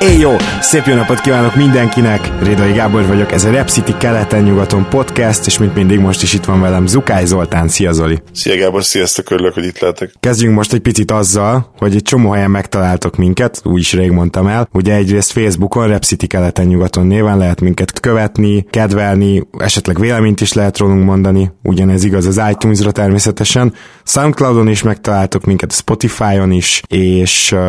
Éj jó! Szép jó napot kívánok mindenkinek! Rédai Gábor vagyok, ez a Rep City keleten-nyugaton podcast, és mint mindig most is itt van velem Zukály Zoltán. Szia Zoli! Szia Gábor, sziasztok, örülök, hogy itt lehetek. Kezdjünk most egy picit azzal, hogy egy csomó helyen megtaláltok minket, úgy is rég mondtam el. Ugye egyrészt Facebookon, Rep City keleten-nyugaton néven lehet minket követni, kedvelni, esetleg véleményt is lehet rólunk mondani, ugyanez igaz az iTunes-ra természetesen. Soundcloudon is megtaláltok minket, Spotify-on is, és uh,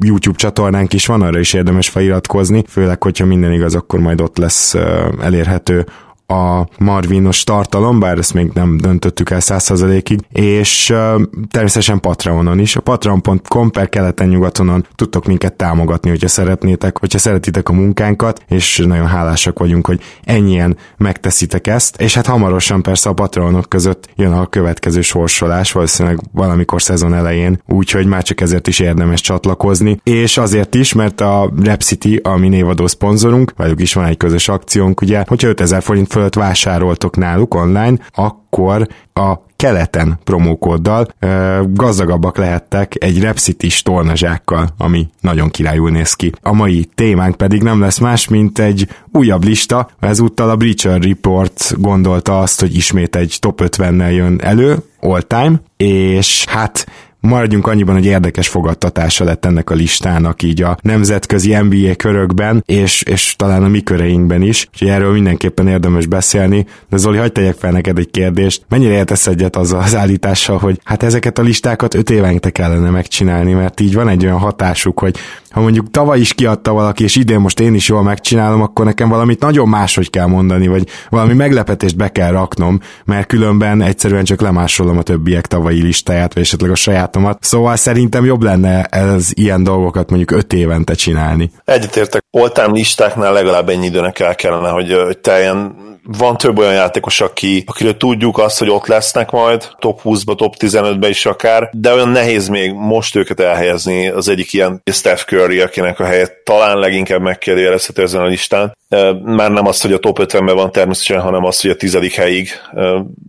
YouTube csatornánk is van, arra is érdemes érdemes feliratkozni, főleg, hogyha minden igaz, akkor majd ott lesz elérhető a Marvinos tartalom, bár ezt még nem döntöttük el 100%-ig, és uh, természetesen Patreonon is. A patreon.com per keleten-nyugatonon tudtok minket támogatni, hogyha szeretnétek, hogyha szeretitek a munkánkat, és nagyon hálásak vagyunk, hogy ennyien megteszitek ezt, és hát hamarosan persze a Patreonok között jön a következő sorsolás, valószínűleg valamikor szezon elején, úgyhogy már csak ezért is érdemes csatlakozni, és azért is, mert a Rep City, a mi névadó szponzorunk, vagyok is van egy közös akciónk, ugye, hogyha 5000 forint fölött vásároltok náluk online, akkor a keleten promókóddal ö, gazdagabbak lehettek egy Repsitis tornazsákkal, ami nagyon királyul néz ki. A mai témánk pedig nem lesz más, mint egy újabb lista, ezúttal a Breacher Report gondolta azt, hogy ismét egy top 50-nel jön elő, all time, és hát maradjunk annyiban, hogy érdekes fogadtatása lett ennek a listának így a nemzetközi NBA körökben, és, és talán a mi köreinkben is, úgyhogy erről mindenképpen érdemes beszélni, de Zoli, hagyd tegyek fel neked egy kérdést, mennyire értesz egyet azzal az állítással, hogy hát ezeket a listákat öt évente kellene megcsinálni, mert így van egy olyan hatásuk, hogy ha mondjuk tavaly is kiadta valaki, és idén most én is jól megcsinálom, akkor nekem valamit nagyon máshogy kell mondani, vagy valami meglepetést be kell raknom, mert különben egyszerűen csak lemásolom a többiek tavalyi listáját, vagy esetleg a sajátomat. Szóval szerintem jobb lenne ez ilyen dolgokat mondjuk öt évente csinálni. Egyetértek, oltám listáknál legalább ennyi időnek el kellene, hogy, teljen van több olyan játékos, aki, akiről tudjuk azt, hogy ott lesznek majd, top 20-ba, top 15-be is akár, de olyan nehéz még most őket elhelyezni az egyik ilyen Steph Curry, akinek a helyet talán leginkább megkérdőjelezhető ezen a listán. Már nem azt, hogy a top 50-ben van természetesen, hanem azt, hogy a tizedik helyig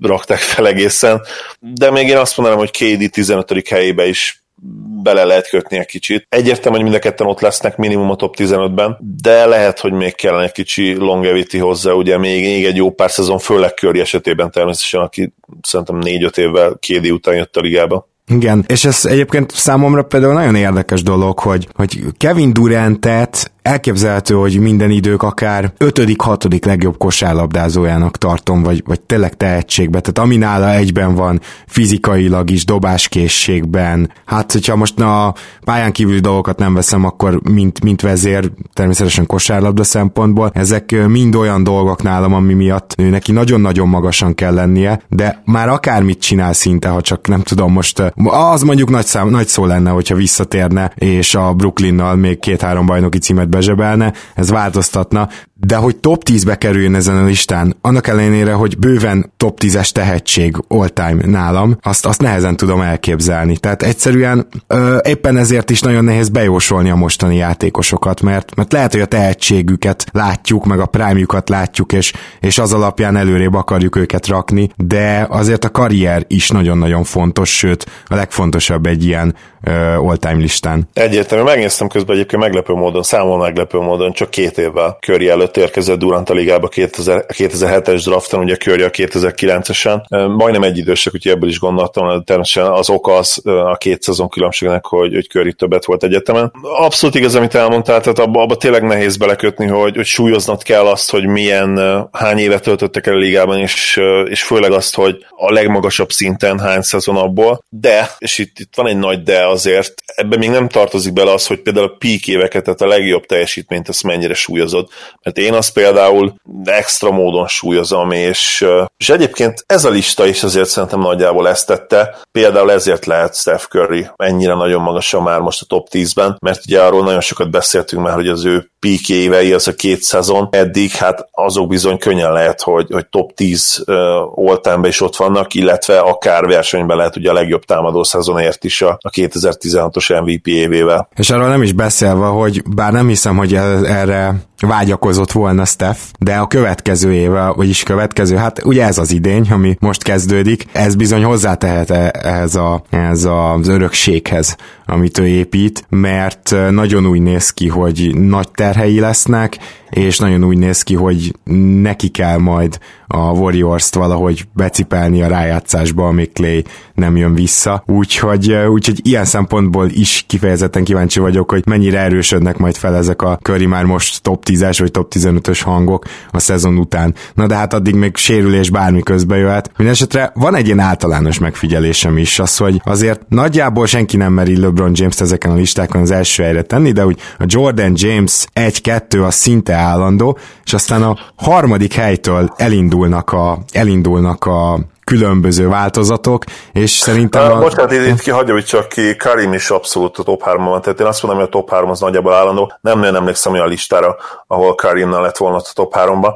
rakták fel egészen. De még én azt mondanám, hogy KD 15. helyébe is bele lehet kötni egy kicsit. Egyértelmű, hogy mind a ketten ott lesznek minimum a top 15-ben, de lehet, hogy még kellene egy kicsi longevity hozzá, ugye még, még egy jó pár szezon, főleg Curry esetében természetesen, aki szerintem 4-5 évvel kédi után jött a ligába. Igen, és ez egyébként számomra például nagyon érdekes dolog, hogy, hogy Kevin Durantet elképzelhető, hogy minden idők akár ötödik, hatodik legjobb kosárlabdázójának tartom, vagy, vagy tényleg tehetségbe. Tehát ami nála egyben van fizikailag is, dobáskészségben. Hát, hogyha most a pályán kívüli dolgokat nem veszem, akkor mint, mint vezér, természetesen kosárlabda szempontból, ezek mind olyan dolgok nálam, ami miatt ő neki nagyon-nagyon magasan kell lennie, de már akármit csinál szinte, ha csak nem tudom most, az mondjuk nagy, szám, nagy szó lenne, hogyha visszatérne, és a Brooklynnal még két-három bajnoki címet bezsebelne, ez változtatna, de hogy top 10-be kerüljön ezen a listán, annak ellenére, hogy bőven top 10-es tehetség all time nálam, azt, azt nehezen tudom elképzelni. Tehát egyszerűen ö, éppen ezért is nagyon nehéz bejósolni a mostani játékosokat, mert, mert lehet, hogy a tehetségüket látjuk, meg a prime látjuk, és, és az alapján előrébb akarjuk őket rakni, de azért a karrier is nagyon-nagyon fontos, sőt a legfontosabb egy ilyen all-time listán. Egyértelmű, megnéztem közben egyébként meglepő módon, számomra meglepő módon, csak két évvel Curry előtt érkezett Durant a ligába 2000, 2007-es drafton, ugye Curry a 2009-esen. Majdnem egy idősek, úgyhogy ebből is gondoltam, természetesen az oka az a két szezon különbségnek, hogy, hogy Curry többet volt egyetemen. Abszolút igaz, amit elmondtál, tehát abba, abba tényleg nehéz belekötni, hogy, hogy súlyoznod kell azt, hogy milyen, hány évet töltöttek el a ligában, és, és főleg azt, hogy a legmagasabb szinten hány szezon abból, de, és itt, itt van egy nagy de azért, ebben még nem tartozik bele az, hogy például a peak éveket, tehát a legjobb teljesítményt ezt mennyire súlyozod, mert Én azt például extra módon súlyozom, és, és egyébként ez a lista is azért szerintem nagyjából ezt tette. Például ezért lehet Steph Curry ennyire nagyon magasan már most a top 10-ben, mert ugye arról nagyon sokat beszéltünk már, hogy az ő peak évei, az a két szezon eddig, hát azok bizony könnyen lehet, hogy, hogy top 10 uh, is ott vannak, illetve akár versenyben lehet ugye a legjobb támadó szezonért is a, a 2016-os MVP évével. És arról nem is beszélve, hogy bár nem hiszem, hogy erre vágyakozott volna Steph, de a következő éve, vagyis következő, hát ugye ez az idény, ami most kezdődik, ez bizony hozzátehet e- ehhez, a, ehhez az örökséghez, amit ő épít, mert nagyon úgy néz ki, hogy nagy terhei lesznek, és nagyon úgy néz ki, hogy neki kell majd a Warriors-t valahogy becipelni a rájátszásba, amíg Clay nem jön vissza. Úgyhogy, úgyhogy ilyen szempontból is kifejezetten kíváncsi vagyok, hogy mennyire erősödnek majd fel ezek a köri már most top 10-es vagy top 15-ös hangok a szezon után. Na de hát addig még sérülés bármi közbe jöhet. Mindenesetre van egy ilyen általános megfigyelésem is, az, hogy azért nagyjából senki nem meri LeBron James-t ezeken a listákon az első helyre tenni, de úgy a Jordan James 1-2 a szinte állandó, és aztán a harmadik helytől elindulnak a, elindulnak a különböző változatok, és szerintem... A... Bocsánat, itt, kihagyom hogy csak ki, Karim is abszolút a top 3 van, tehát én azt mondom, hogy a top 3 az nagyjából állandó. Nem nagyon emlékszem olyan listára, ahol Karimnal lett volna a top 3-ba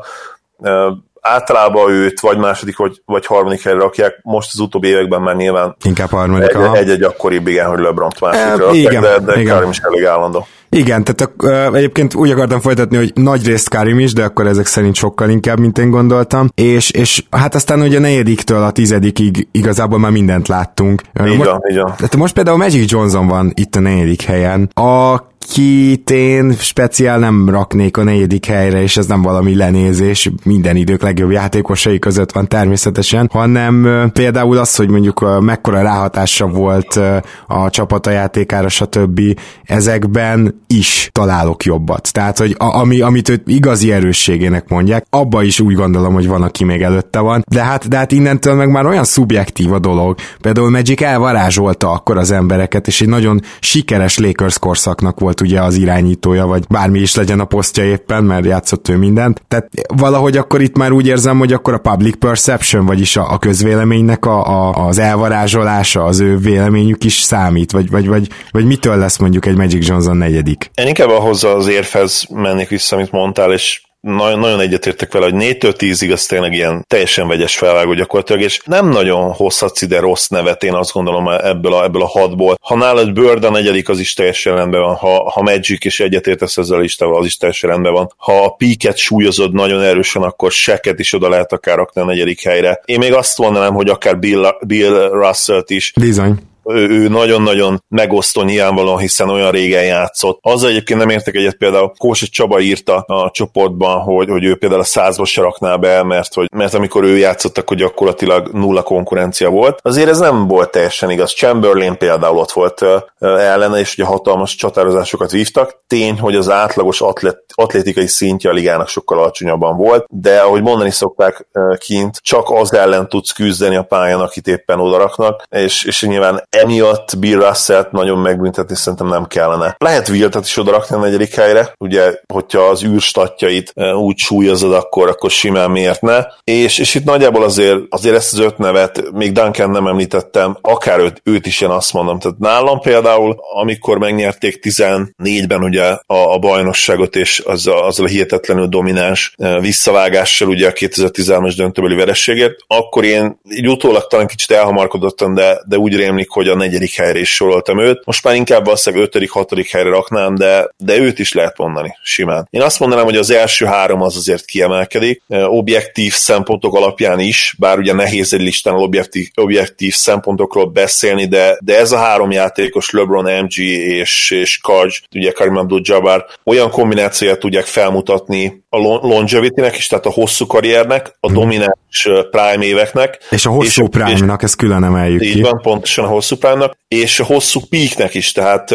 általában őt vagy második, vagy, vagy harmadik helyre rakják, most az utóbbi években már nyilván Inkább harmadik, egy, egy, egy akkoribb, igen, hogy LeBron-t másodikra e, igen, de, de igen. Karim is elég állandó. Igen, tehát uh, egyébként úgy akartam folytatni, hogy nagy részt Karim is, de akkor ezek szerint sokkal inkább, mint én gondoltam. És, és hát aztán ugye a negyediktől a tizedikig igazából már mindent láttunk. Így most, van, így van. Tehát most például Magic Johnson van itt a negyedik helyen. A akit én speciál nem raknék a negyedik helyre, és ez nem valami lenézés, minden idők legjobb játékosai között van természetesen, hanem például az, hogy mondjuk mekkora ráhatása volt a csapata játékára, stb. ezekben is találok jobbat. Tehát, hogy a, ami, amit őt igazi erősségének mondják, abba is úgy gondolom, hogy van, aki még előtte van. De hát, de hát innentől meg már olyan szubjektív a dolog. Például Magic elvarázsolta akkor az embereket, és egy nagyon sikeres Lakers korszaknak volt volt ugye az irányítója, vagy bármi is legyen a posztja éppen, mert játszott ő mindent. Tehát valahogy akkor itt már úgy érzem, hogy akkor a public perception, vagyis a, a közvéleménynek a, a, az elvarázsolása, az ő véleményük is számít, vagy, vagy, vagy, vagy mitől lesz mondjuk egy Magic Johnson negyedik? Én inkább ahhoz az érvhez mennék vissza, amit mondtál, és nagyon, nagyon egyetértek vele, hogy 4-től 10-ig az tényleg ilyen teljesen vegyes felvágó gyakorlatilag, és nem nagyon hozhatsz ide rossz nevet, én azt gondolom ebből a, ebből a hatból. Ha nálad Bird a negyedik, az is teljesen rendben van, ha, ha Magic és egyetértesz ezzel a listával, az is teljesen rendben van. Ha a Piket súlyozod nagyon erősen, akkor Seket is oda lehet akár rakni a negyedik helyre. Én még azt mondanám, hogy akár Bill, Bill Russell-t is. Bizony ő, nagyon-nagyon megosztó nyilvánvalóan, hiszen olyan régen játszott. Azzal egyébként nem értek egyet például, Kósa Csaba írta a csoportban, hogy, hogy ő például a százba se rakná be, mert, hogy, mert amikor ő játszott, akkor gyakorlatilag nulla konkurencia volt. Azért ez nem volt teljesen igaz. Chamberlain például ott volt ellene, és ugye hatalmas csatározásokat vívtak. Tény, hogy az átlagos atlet, atlétikai szintje a ligának sokkal alacsonyabban volt, de ahogy mondani szokták kint, csak az ellen tudsz küzdeni a pályán, akit éppen odaraknak, és, és nyilván emiatt Bill russell nagyon megbüntetni szerintem nem kellene. Lehet Wiltet is odarakni a negyedik helyre, ugye, hogyha az űrstatjait e, úgy súlyozod, akkor, akkor simán miért ne. És, és itt nagyjából azért, azért ezt az öt nevet, még Duncan nem említettem, akár őt, őt is én azt mondom. Tehát nálam például, amikor megnyerték 14-ben ugye a, a bajnokságot, és az azzal a hihetetlenül domináns e, visszavágással ugye a 2013-as döntőbeli verességért, akkor én így utólag talán kicsit elhamarkodottam, de, de úgy rémlik, hogy a negyedik helyre is soroltam őt. Most már inkább valószínűleg ötödik, hatodik helyre raknám, de, de őt is lehet mondani simán. Én azt mondanám, hogy az első három az azért kiemelkedik, objektív szempontok alapján is, bár ugye nehéz egy listán objektív, objektív szempontokról beszélni, de, de ez a három játékos, LeBron, MG és, és Kaj, ugye Karim Abdul-Jabbar olyan kombinációját tudják felmutatni a longevity-nek is, tehát a hosszú karriernek, a mhm. domináns prime éveknek. És a hosszú prime-nak, ezt külön emeljük így ki. van, pontosan a hosszú prime és hosszú peaknek is, tehát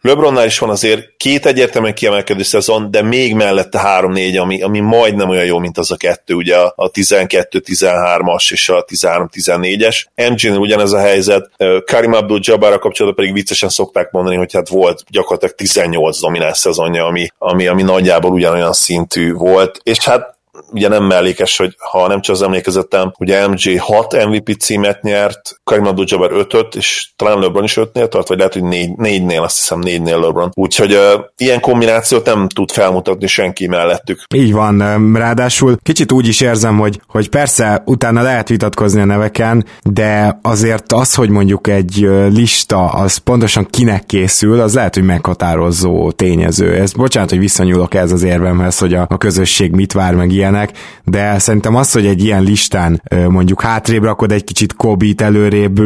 LeBronnál is van azért két egyértelműen kiemelkedő szezon, de még mellette három-négy, ami, ami majdnem olyan jó, mint az a kettő, ugye a 12-13-as és a 13-14-es. MJ-nél ugyanez a helyzet, Karim Abdul-Jabbarra kapcsolatban pedig viccesen szokták mondani, hogy hát volt gyakorlatilag 18 domináns szezonja, ami, ami, ami nagyjából ugyanolyan szintű volt, és hát ugye nem mellékes, hogy ha nem csak az emlékezetem, ugye MJ 6 MVP címet nyert, Karim Abdul-Jabbar 5 és talán LeBron is 5-nél tart, vagy lehet, hogy 4-nél, azt hiszem 4-nél LeBron. Úgyhogy uh, ilyen kombinációt nem tud felmutatni senki mellettük. Így van, ráadásul kicsit úgy is érzem, hogy, hogy persze utána lehet vitatkozni a neveken, de azért az, hogy mondjuk egy lista az pontosan kinek készül, az lehet, hogy meghatározó tényező. Ez bocsánat, hogy visszanyúlok ez az érvemhez, hogy a, a közösség mit vár meg ilyen ilyenek, de szerintem az, hogy egy ilyen listán mondjuk hátrébb rakod egy kicsit Kobe-t, előrébb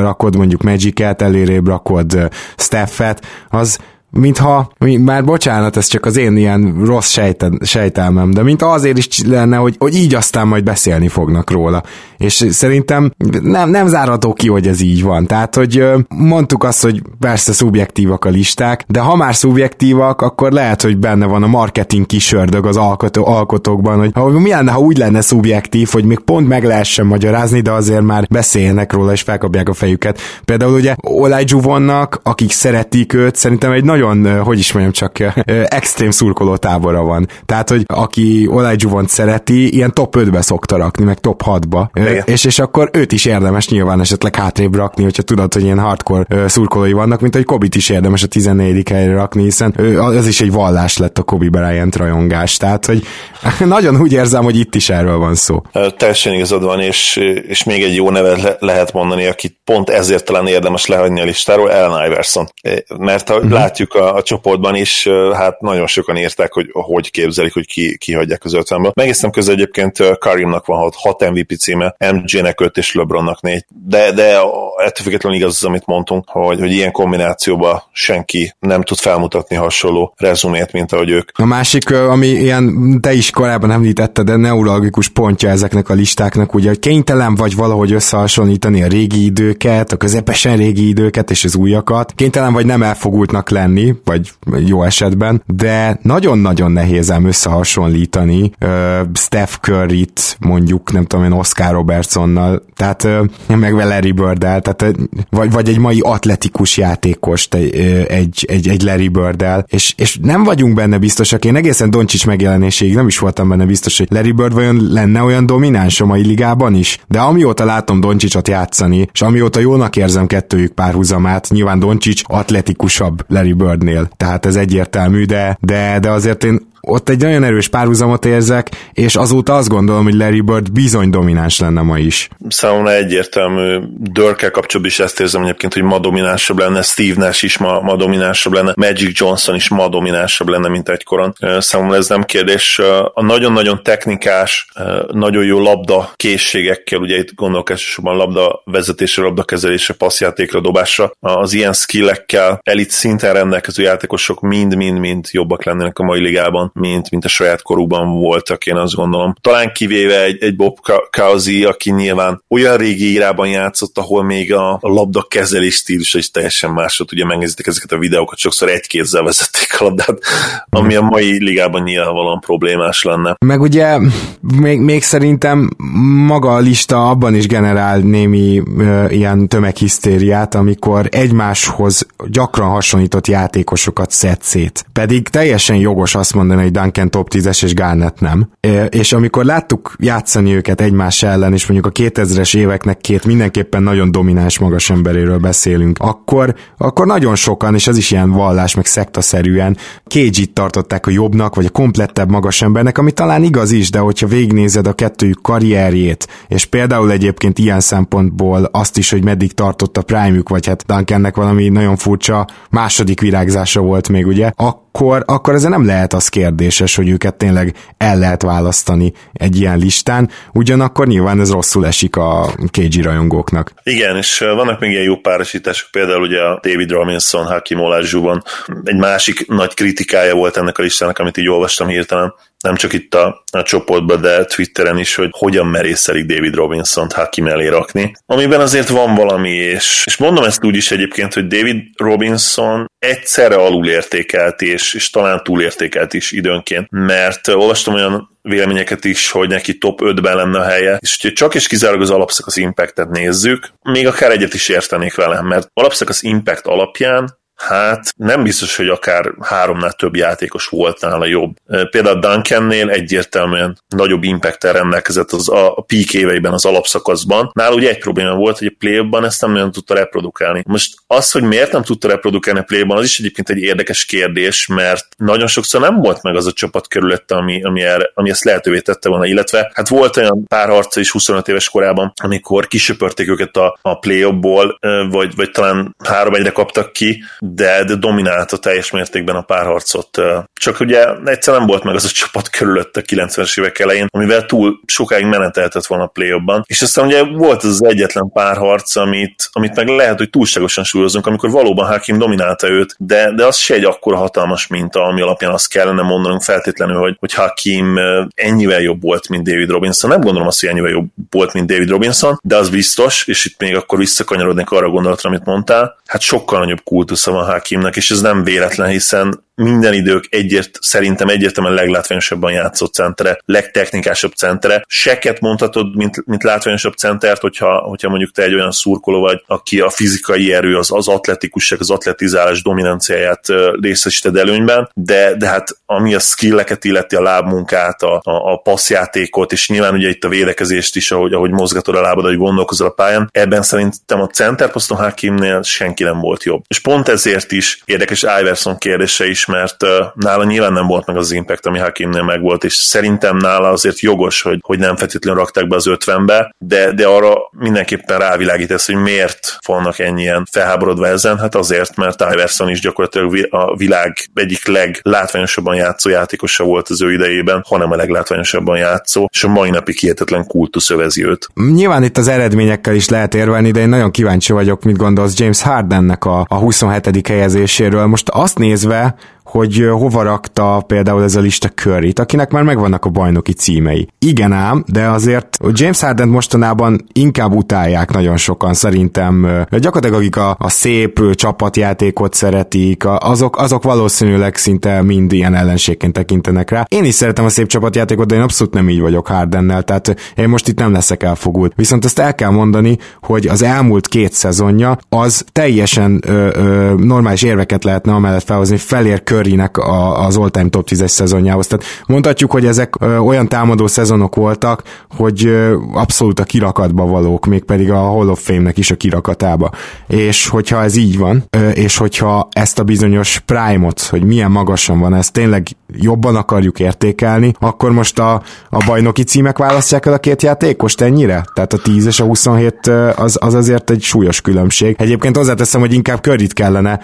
rakod mondjuk Magic-et, előrébb rakod Steph-et, az mintha, már bocsánat, ez csak az én ilyen rossz sejte, sejtelmem, de mint azért is lenne, hogy, hogy így aztán majd beszélni fognak róla. És szerintem nem, nem zárható ki, hogy ez így van. Tehát, hogy mondtuk azt, hogy persze szubjektívak a listák, de ha már szubjektívak, akkor lehet, hogy benne van a marketing kisördög az alkotó, alkotókban, hogy ha, mi lenne, ha úgy lenne szubjektív, hogy még pont meg lehessen magyarázni, de azért már beszélnek róla, és felkapják a fejüket. Például ugye Juvonnak, akik szeretik őt, szerintem egy nagyon, hogy is mondjam, csak extrém szurkoló tábora van. Tehát, hogy aki Olaj Juvont szereti, ilyen top 5-be szokta rakni, meg top 6-ba. És, és akkor őt is érdemes nyilván esetleg hátrébb rakni, hogyha tudod, hogy ilyen hardcore szurkolói vannak, mint hogy Kobit is érdemes a 14. helyre rakni, hiszen az is egy vallás lett a Kobe Bryant rajongás. Tehát, hogy nagyon úgy érzem, hogy itt is erről van szó. Teljesen igazad van, és, és még egy jó nevet le, lehet mondani, akit pont ezért talán érdemes lehagyni a listáról, Ellen Iverson. Mert ha uh-huh. látjuk a, a csoportban is, hát nagyon sokan írták, hogy hogy képzelik, hogy ki, kihagyják az 50-ből. Megésztem közben egyébként Karimnak van 6 MVP címe, MJ-nek 5 és LeBronnak 4. De, de ettől függetlenül igaz az, amit mondtunk, hogy, hogy ilyen kombinációba senki nem tud felmutatni hasonló rezumét, mint ahogy ők. A másik, ami ilyen, te is korábban említetted, de neurologikus pontja ezeknek a listáknak, ugye, hogy kénytelen vagy valahogy összehasonlítani a régi időket, a közepesen régi időket és az újakat. Kénytelen vagy nem elfogultnak lenni, vagy jó esetben, de nagyon-nagyon nehéz ám összehasonlítani uh, Steph Curry-t mondjuk, nem tudom én, Oscar Robertsonnal, tehát meg Larry bird tehát vagy, vagy egy mai atletikus játékost egy, egy, egy, egy Larry bird és, és nem vagyunk benne biztosak, én egészen Doncsics megjelenéséig nem is voltam benne biztos, hogy Larry Bird vajon lenne olyan domináns a mai ligában is, de amióta látom Doncsicsot játszani, és amióta jónak érzem kettőjük párhuzamát, nyilván Doncsics atletikusabb Larry Birdnél, tehát ez egyértelmű, de, de, de azért én ott egy nagyon erős párhuzamot érzek, és azóta azt gondolom, hogy Larry Bird bizony domináns lenne ma is. Számomra egyértelmű. Dörkel kapcsolatban is ezt érzem egyébként, hogy ma dominánsabb lenne, Steve Nash is ma, ma dominánsabb lenne, Magic Johnson is ma dominánsabb lenne, mint egykoron. Számomra ez nem kérdés. A nagyon-nagyon technikás, nagyon jó labda készségekkel, ugye itt gondolok elsősorban labda vezetésre, labda kezelésre, passzjátékra, dobásra, az ilyen skillekkel elit szinten rendelkező játékosok mind-mind-mind jobbak lennének a mai ligában mint, mint a saját korukban voltak, én azt gondolom. Talán kivéve egy, egy Bob Cousy, aki nyilván olyan régi írában játszott, ahol még a, a labda kezelés stílusa is teljesen más volt. Ugye megnézitek ezeket a videókat, sokszor egy kézzel vezették a labdát, ami a mai ligában nyilvánvalóan problémás lenne. Meg ugye még, még szerintem maga a lista abban is generál némi ö, ilyen tömeghisztériát, amikor egymáshoz gyakran hasonlított játékosokat szed szét. Pedig teljesen jogos azt mondani, hogy Duncan top 10-es és Garnett nem. És amikor láttuk játszani őket egymás ellen, és mondjuk a 2000-es éveknek két mindenképpen nagyon domináns magas emberéről beszélünk, akkor, akkor nagyon sokan, és ez is ilyen vallás, meg szektaszerűen, kg tartották a jobbnak, vagy a komplettebb magas embernek, ami talán igaz is, de hogyha végignézed a kettőjük karrierjét, és például egyébként ilyen szempontból azt is, hogy meddig tartott a prime vagy hát Duncannek valami nagyon furcsa második virágzása volt még, ugye, akkor, akkor ezzel nem lehet az kérdéses, hogy őket tényleg el lehet választani egy ilyen listán, ugyanakkor nyilván ez rosszul esik a KG rajongóknak. Igen, és vannak még ilyen jó párosítások, például ugye a David Robinson, Hakim Olajjúban egy másik nagy kritikája volt ennek a listának, amit így olvastam hirtelen, nem csak itt a, a csoportban, de Twitteren is, hogy hogyan merészelik David Robinson-t Hakim elé rakni, amiben azért van valami, és, és mondom ezt úgy is egyébként, hogy David Robinson egyszerre alulértékelt, és, és talán túlértékelt is időnként, mert olvastam olyan véleményeket is, hogy neki top 5-ben lenne a helye, és hogyha csak és kizárólag az alapszakasz impactet nézzük, még akár egyet is értenék vele, mert alapszakasz impact alapján Hát nem biztos, hogy akár háromnál több játékos volt nála jobb. Például Duncannél egyértelműen nagyobb impact rendelkezett az a peak éveiben az alapszakaszban. Nála ugye egy probléma volt, hogy a play ezt nem nagyon tudta reprodukálni. Most az, hogy miért nem tudta reprodukálni a play az is egyébként egy érdekes kérdés, mert nagyon sokszor nem volt meg az a csapat körülötte, ami, ami, erre, ami ezt lehetővé tette volna, illetve hát volt olyan pár harca is 25 éves korában, amikor kisöpörték őket a, a play-ból, vagy, vagy talán három egyre kaptak ki, de, de dominálta teljes mértékben a párharcot. Csak ugye egyszer nem volt meg az a csapat körülött a 90-es évek elején, amivel túl sokáig meneteltett volna a play és aztán ugye volt az, egyetlen párharc, amit, amit meg lehet, hogy túlságosan súlyozunk, amikor valóban Hakim dominálta őt, de, de az se egy akkora hatalmas minta, ami alapján azt kellene mondanunk feltétlenül, hogy, hogy Hakim ennyivel jobb volt, mint David Robinson. Nem gondolom azt, hogy ennyivel jobb volt, mint David Robinson, de az biztos, és itt még akkor visszakanyarodnék arra a gondolatra, amit mondtál, hát sokkal nagyobb kultusza van Hakimnak, és ez nem véletlen, hiszen minden idők egyért, szerintem egyértelműen leglátványosabban játszott centere, legtechnikásabb centere. Seket mondhatod, mint, mint látványosabb centert, hogyha, hogyha mondjuk te egy olyan szurkoló vagy, aki a fizikai erő, az, az atletikusság, az atletizálás dominanciáját részesíted előnyben, de, de hát ami a skilleket illeti, a lábmunkát, a, a, a passzjátékot, és nyilván ugye itt a védekezést is, ahogy, ahogy mozgatod a lábad, hogy gondolkozol a pályán, ebben szerintem a centerposzton Hakimnél senki nem volt jobb. És pont ezért is érdekes Iverson kérdése is, mert nála nyilván nem volt meg az impact, ami Hakimnél megvolt, és szerintem nála azért jogos, hogy, hogy nem feltétlenül rakták be az 50-be, de, de arra mindenképpen rávilágítasz, hogy miért vannak ennyien felháborodva ezen, hát azért, mert Iverson is gyakorlatilag a világ egyik leglátványosabban játszó játékosa volt az ő idejében, hanem a leglátványosabban játszó, és a mai napig hihetetlen kultusz övezi őt. Nyilván itt az eredményekkel is lehet érvelni, de én nagyon kíváncsi vagyok, mit gondolsz James Hardennek a, a 27. helyezéséről. Most azt nézve, hogy hova rakta például ez a lista curry akinek már megvannak a bajnoki címei. Igen ám, de azért James Harden mostanában inkább utálják nagyon sokan szerintem. Gyakorlatilag akik a, a szép csapatjátékot szeretik, azok, azok valószínűleg szinte mind ilyen ellenségként tekintenek rá. Én is szeretem a szép csapatjátékot, de én abszolút nem így vagyok Hardennel, tehát én most itt nem leszek elfogult. Viszont ezt el kell mondani, hogy az elmúlt két szezonja az teljesen ö, ö, normális érveket lehetne amellett felhozni, felér Currynek a, az all-time top 10-es szezonjához. Tehát mondhatjuk, hogy ezek olyan támadó szezonok voltak, hogy abszolút a kirakatba valók, mégpedig a Hall of Fame-nek is a kirakatába. És hogyha ez így van, és hogyha ezt a bizonyos prime-ot, hogy milyen magasan van, ezt tényleg jobban akarjuk értékelni, akkor most a, a bajnoki címek választják el a két játékost ennyire? Tehát a 10 és a 27 az, az azért egy súlyos különbség. Egyébként hozzáteszem, hogy inkább Curryt kellene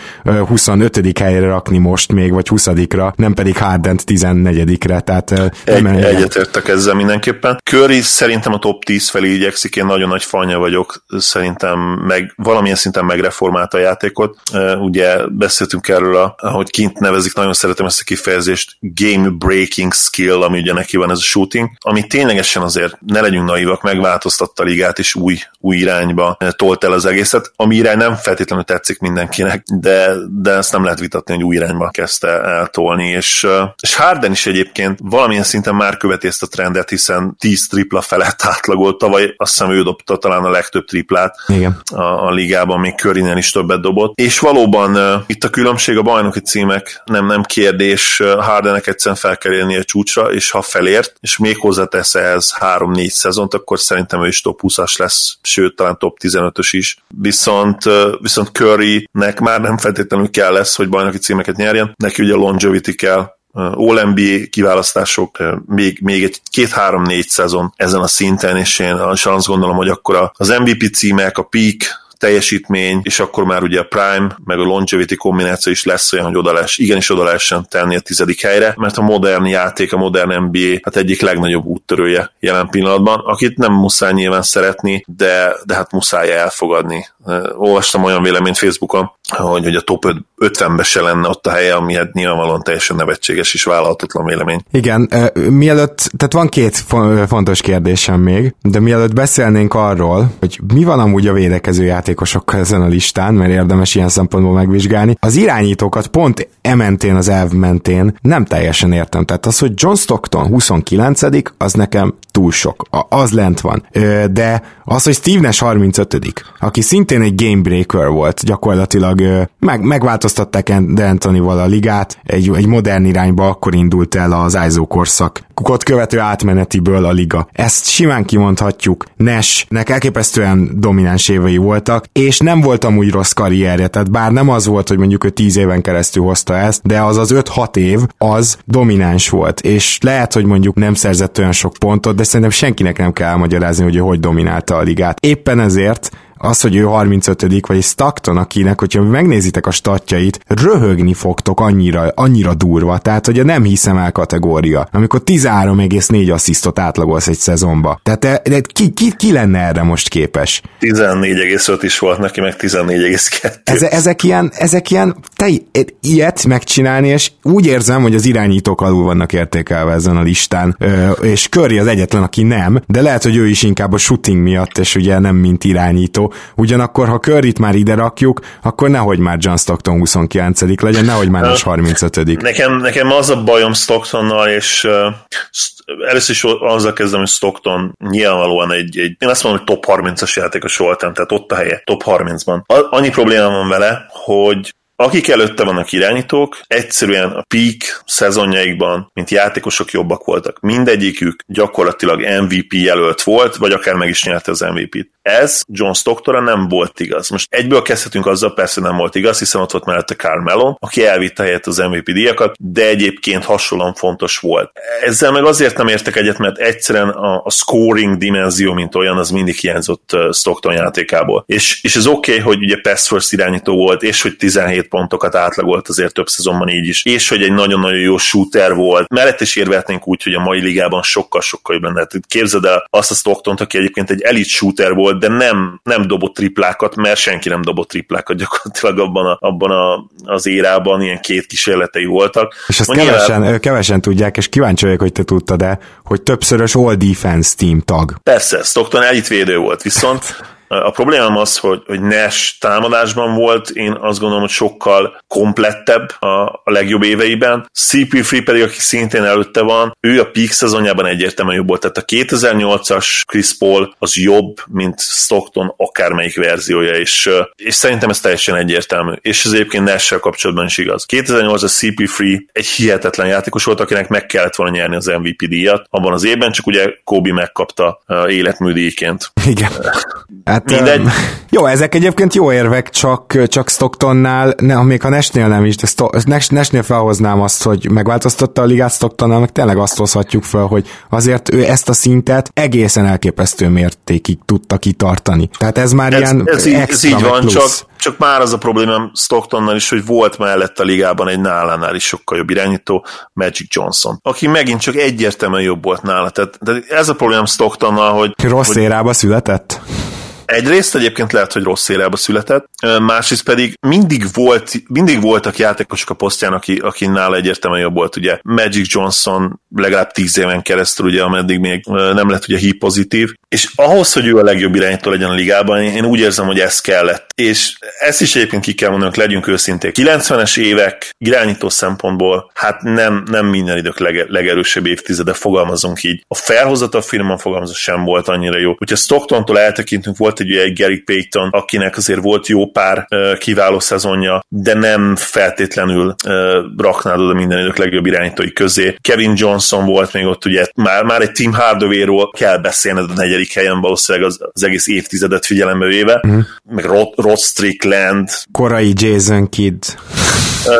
25. helyre rakni most még, vagy 20-ra, nem pedig Hardent 14-re. Tehát egy, egyetértek ezzel mindenképpen. Curry szerintem a top 10 felé igyekszik, én nagyon nagy fanya vagyok, szerintem meg valamilyen szinten megreformálta a játékot. Ugye beszéltünk erről, a, ahogy kint nevezik, nagyon szeretem ezt a kifejezést, game breaking skill, ami ugye neki van ez a shooting, ami ténylegesen azért ne legyünk naivak, megváltoztatta a ligát, és új, új irányba tolt el az egészet, ami irány nem feltétlenül tetszik mindenkinek, de, de ezt nem lehet vitatni, hogy új irányba kezdte eltolni, és, és Harden is egyébként valamilyen szinten már követi ezt a trendet, hiszen 10 tripla felett átlagolt, tavaly azt hiszem ő dobta talán a legtöbb triplát Igen. A, a ligában, még Körinél is többet dobott, és valóban uh, itt a különbség a bajnoki címek nem, nem kérdés, Hardennek egyszerűen fel kell érni a csúcsra, és ha felért, és még hozzátesz ehhez 3-4 szezont, akkor szerintem ő is top 20-as lesz, sőt, talán top 15-ös is. Viszont, viszont Currynek már nem feltétlenül kell lesz, hogy bajnoki címeket nyerjen, neki ugye longevity kell, All-NBA kiválasztások, még, még egy két-három-négy szezon ezen a szinten, és én azt gondolom, hogy akkor az MVP címek, a peak teljesítmény, és akkor már ugye a Prime, meg a Longevity kombináció is lesz olyan, hogy oda lesz, igenis oda lehessen tenni a tizedik helyre, mert a modern játék, a modern NBA hát egyik legnagyobb úttörője jelen pillanatban, akit nem muszáj nyilván szeretni, de, de hát muszáj elfogadni olvastam olyan véleményt Facebookon, hogy, hogy a top 50-be se lenne ott a helye, ami hát nyilvánvalóan teljesen nevetséges és vállalhatatlan vélemény. Igen, mielőtt, tehát van két fontos kérdésem még, de mielőtt beszélnénk arról, hogy mi van amúgy a védekező játékosokkal ezen a listán, mert érdemes ilyen szempontból megvizsgálni, az irányítókat pont ementén az elv mentén nem teljesen értem. Tehát az, hogy John Stockton 29 az nekem túl sok. Az lent van. De az, hogy Steve Nash 35 aki szintén egy gamebreaker volt, gyakorlatilag meg, megváltoztatták D'Antonival a ligát, egy, egy modern irányba akkor indult el az ISO korszak. Kukot követő átmenetiből a liga. Ezt simán kimondhatjuk. Nash-nek elképesztően domináns évei voltak, és nem volt amúgy rossz karrierje, tehát bár nem az volt, hogy mondjuk ő 10 éven keresztül hozta ezt, de az az 5-6 év, az domináns volt, és lehet, hogy mondjuk nem szerzett olyan sok pontot, de szerintem senkinek nem kell elmagyarázni, hogy ő hogy dominálta a ligát. Éppen ezért az, hogy ő 35 vagy Stockton, akinek, hogyha megnézitek a statjait, röhögni fogtok annyira, annyira durva, tehát hogy a nem hiszem el kategória, amikor 13,4 asszisztot átlagolsz egy szezonba. Tehát de, de ki, ki, ki lenne erre most képes? 14,5 is volt neki, meg 14,2. Eze, ezek ilyen, ezek ilyen, te ilyet megcsinálni, és úgy érzem, hogy az irányítók alul vannak értékelve ezen a listán, Ö, és Curry az egyetlen, aki nem, de lehet, hogy ő is inkább a shooting miatt, és ugye nem mint irányító, Ugyanakkor, ha Curryt már ide rakjuk, akkor nehogy már John Stockton 29 legyen, nehogy már most 35 Nekem, nekem az a bajom Stocktonnal, és uh, először is azzal kezdem, hogy Stockton nyilvánvalóan egy, egy én azt mondom, hogy top 30-as játékos voltam, tehát ott a helye, top 30-ban. Annyi probléma van vele, hogy akik előtte vannak irányítók, egyszerűen a peak szezonjaikban, mint játékosok jobbak voltak. Mindegyikük gyakorlatilag MVP jelölt volt, vagy akár meg is nyerte az MVP-t. Ez John Stocktonra nem volt igaz. Most egyből kezdhetünk azzal, persze nem volt igaz, hiszen ott volt mellette Carmelo, aki elvitte helyett az MVP díjakat, de egyébként hasonlóan fontos volt. Ezzel meg azért nem értek egyet, mert egyszerűen a, a scoring dimenzió, mint olyan, az mindig hiányzott Stockton játékából. És, és ez oké, okay, hogy ugye pass first irányító volt, és hogy 17 pontokat átlagolt azért több szezonban így is, és hogy egy nagyon-nagyon jó shooter volt. Mellett is érvehetnénk úgy, hogy a mai ligában sokkal-sokkal jobb lenne. Képzeld el azt a stockton aki egyébként egy elit shooter volt, de nem, nem dobott triplákat, mert senki nem dobott triplákat gyakorlatilag abban, a, abban a, az érában, ilyen két kísérletei voltak. És ezt kevesen, nyilván... kevesen tudják, és kíváncsi vagyok, hogy te tudtad de hogy többszörös All Defense Team tag. Persze, Stockton elit védő volt, viszont a problémám az, hogy, hogy Nash támadásban volt, én azt gondolom, hogy sokkal komplettebb a, a legjobb éveiben. CP3 pedig, aki szintén előtte van, ő a peak szezonjában egyértelműen jobb volt. Tehát a 2008-as Chris Paul az jobb, mint Stockton akármelyik verziója, és, és szerintem ez teljesen egyértelmű. És ez egyébként nash kapcsolatban is igaz. 2008-as CP3 egy hihetetlen játékos volt, akinek meg kellett volna nyerni az MVP díjat. Abban az évben csak ugye Kobe megkapta életműdíjként. Igen. Hát, Mindegy. Um, jó, ezek egyébként jó érvek, csak, csak Stocktonnál, ne, még ha Nesnél nem is, de Sto- Nes, Nesnél felhoznám azt, hogy megváltoztatta a ligát Stocktonnál, meg tényleg azt hozhatjuk fel, hogy azért ő ezt a szintet egészen elképesztő mértékig tudta kitartani. Tehát ez már ez, ilyen ez, így, ez így van, plusz. csak, csak már az a problémám Stocktonnal is, hogy volt mellett a ligában egy nálánál is sokkal jobb irányító, Magic Johnson, aki megint csak egyértelműen jobb volt nála. Tehát, tehát ez a problémám Stocktonnal, hogy... Rossz hogy, érába született? Egyrészt egyébként lehet, hogy rossz érába született, másrészt pedig mindig, volt, mindig voltak játékosok a posztján, aki, aki nála egyértelműen jobb volt, ugye Magic Johnson legalább tíz éven keresztül, ugye, ameddig még nem lett ugye hív pozitív, és ahhoz, hogy ő a legjobb irányító legyen a ligában, én úgy érzem, hogy ez kellett. És ezt is egyébként ki kell mondanunk, legyünk őszinték. 90-es évek irányító szempontból, hát nem, nem minden idők lege, legerősebb évtizede, fogalmazunk így. A felhozata a firman fogalmazó sem volt annyira jó. Hogyha Stocktontól eltekintünk, volt egy, egy Gary Payton, akinek azért volt jó pár kiváló szezonja, de nem feltétlenül raknád oda minden idők legjobb irányítói közé. Kevin Johnson volt még ott, ugye már, már egy Tim Hardaway-ról kell beszélned a negyedik helyen valószínűleg az, az egész évtizedet figyelembe véve, uh-huh. meg Rod, Rod Strickland. Korai Jason Kidd.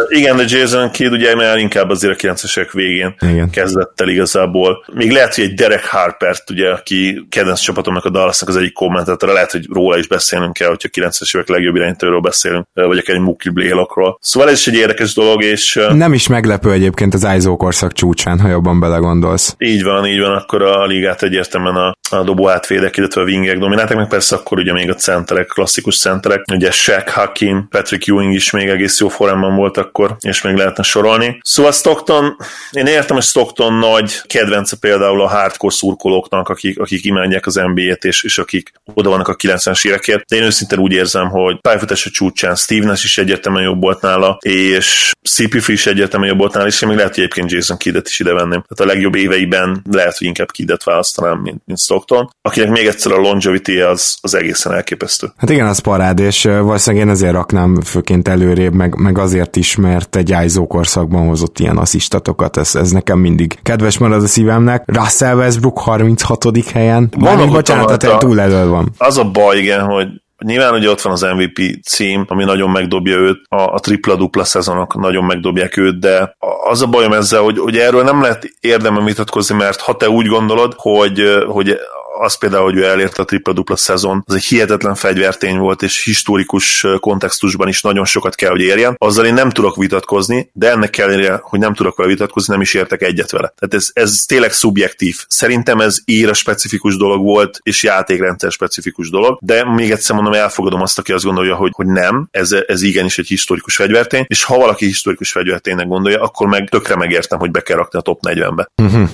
igen, de Jason Kidd ugye már inkább azért a 90-esek végén igen. kezdett el igazából. Még lehet, hogy egy Derek Harpert, ugye, aki kedvenc csapatomnak a Dallasnak az egyik kommentátora, lehet, hogy róla is beszélnünk kell, hogyha 90-es évek legjobb irányítóról beszélünk, vagy akár egy Mookie Blaylockról. Szóval ez is egy érdekes dolog, és... Nem is meglepő egyébként az ISO korszak csúcsán, ha jobban belegondolsz. Így van, így van, akkor a ligát egyértelműen a, a dobó átvédek, illetve a wingek domináltak, meg persze akkor ugye még a centerek, klasszikus centerek, ugye Shaq Hakim, Patrick Ewing is még egész jó formában volt akkor, és még lehetne sorolni. Szóval Stockton, én értem, hogy Stockton nagy kedvence például a hardcore szurkolóknak, akik, akik imádják az NBA-t, és, és akik oda vannak a 90-es évekért, de én őszintén úgy érzem, hogy pályafutása csúcsán Steve Nash is egyértelműen jobb volt nála, és CP is egyértelműen jobb volt nála, és én még lehet, hogy egyébként Jason Kiddet is ide venném. Tehát a legjobb éveiben lehet, hogy inkább Kiddet választanám, mint, mint Stockton, akinek még egyszer a longevity az, az egészen elképesztő. Hát igen, az parád, és valószínűleg én ezért raknám főként előrébb, meg, meg azért is, mert egy ISO korszakban hozott ilyen asszisztatokat, ez, ez nekem mindig kedves marad a szívemnek. Russell Westbrook 36. helyen. Van, bocsánat, tehát túl elő van. Az a baj, igen, hogy Nyilván ugye ott van az MVP cím, ami nagyon megdobja őt, a, a tripla-dupla szezonok nagyon megdobják őt, de az a bajom ezzel, hogy, hogy erről nem lehet érdemben vitatkozni, mert ha te úgy gondolod, hogy, hogy az például, hogy ő elérte a tripla-dupla szezon, az egy hihetetlen fegyvertény volt, és historikus kontextusban is nagyon sokat kell, hogy érjen. Azzal én nem tudok vitatkozni, de ennek ellenére, hogy nem tudok vele vitatkozni, nem is értek egyet vele. Tehát ez, ez tényleg szubjektív. Szerintem ez íra specifikus dolog volt, és játékrendszer specifikus dolog, de még egyszer mondom, elfogadom azt, aki azt gondolja, hogy, hogy nem, ez, ez igenis egy historikus fegyvertény, és ha valaki historikus fegyverténynek gondolja, akkor meg tökre megértem, hogy be kell rakni a top 40-be. Uh-huh.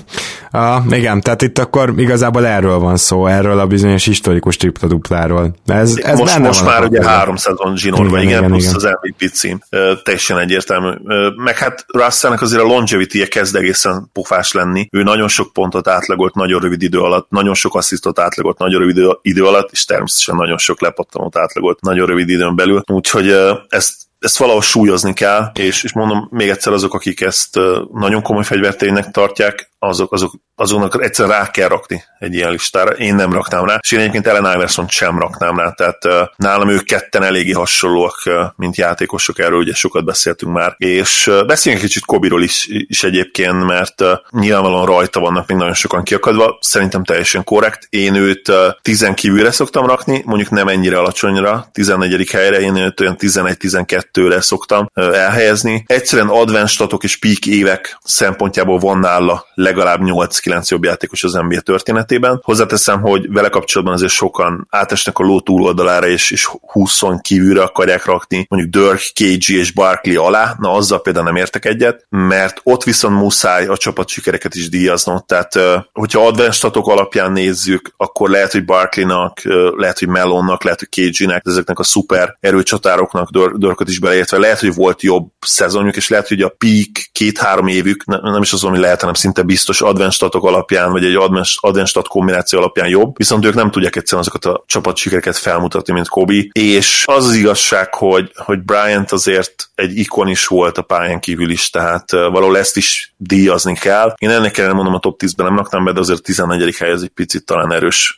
Uh, igen, tehát itt akkor igazából erről van szó, erről a bizonyos historikus tripla-dupláról. Ez, ez most, most már ugye három szezon zsinórban, igen, igen, plusz igen. az MVP cím. Teljesen egyértelmű. Meg hát Russellnek azért a longevity-je kezd egészen pofás lenni. Ő nagyon sok pontot átlagolt nagyon rövid idő alatt, nagyon sok asszisztot átlagolt nagyon rövid idő alatt, és természetesen nagyon sok lepattanót átlagolt nagyon rövid időn belül. Úgyhogy ezt ezt valahol súlyozni kell, és, és mondom még egyszer azok, akik ezt nagyon komoly fegyverténynek tartják, azok, azok, azoknak egyszer rá kell rakni egy ilyen listára. Én nem raknám rá, és én egyébként Ellen iverson sem raknám rá, tehát nálam ők ketten eléggé hasonlóak, mint játékosok, erről ugye sokat beszéltünk már, és beszéljünk kicsit Kobiról is, is egyébként, mert nyilvánvalóan rajta vannak még nagyon sokan kiakadva, szerintem teljesen korrekt. Én őt uh, tizen kívülre szoktam rakni, mondjuk nem ennyire alacsonyra, 14. helyre, én őt olyan 11-12-re szoktam elhelyezni. Egyszerűen advanced statok és peak évek szempontjából van nála legalább 8-9 jobb játékos az NBA történetében. Hozzáteszem, hogy vele kapcsolatban azért sokan átesnek a ló túloldalára, és, és 20 kívülre akarják rakni, mondjuk Dirk, KG és Barkley alá, na azzal például nem értek egyet, mert ott viszont muszáj a csapat sikereket is díjaznom, tehát hogyha advanced statok alapján nézzük, akkor lehet, hogy Barkleynak, lehet, hogy Melonnak, lehet, hogy KG-nek, ezeknek a szuper erőcsatároknak Dörköt is beleértve, lehet, hogy volt jobb szezonjuk, és lehet, hogy a peak két-három évük, nem is az, ami lehet, hanem szinte biztos advanced statok alapján, vagy egy advanced stat kombináció alapján jobb, viszont ők nem tudják egyszerűen azokat a csapatsikereket felmutatni, mint Kobe, és az az igazság, hogy, hogy Bryant azért egy ikon is volt a pályán kívül is, tehát valahol ezt is díjazni kell. Én ennek ellenére mondom a top 10-ben nem raknám be, de azért 14. hely ez egy picit talán erős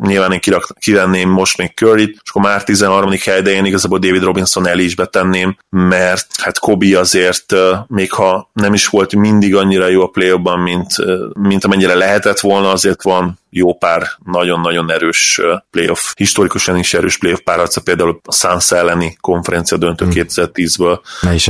nyilván én kirak, kivenném most még curry és akkor már 13. hely, de én igazából David Robinson el is betenném, mert hát Kobe azért, még ha nem is volt mindig annyira jó a play mint, mint amennyire lehetett volna, azért van jó pár nagyon-nagyon erős playoff, historikusan is erős playoff párharca, például a Suns elleni konferencia döntő hmm. 2010-ből,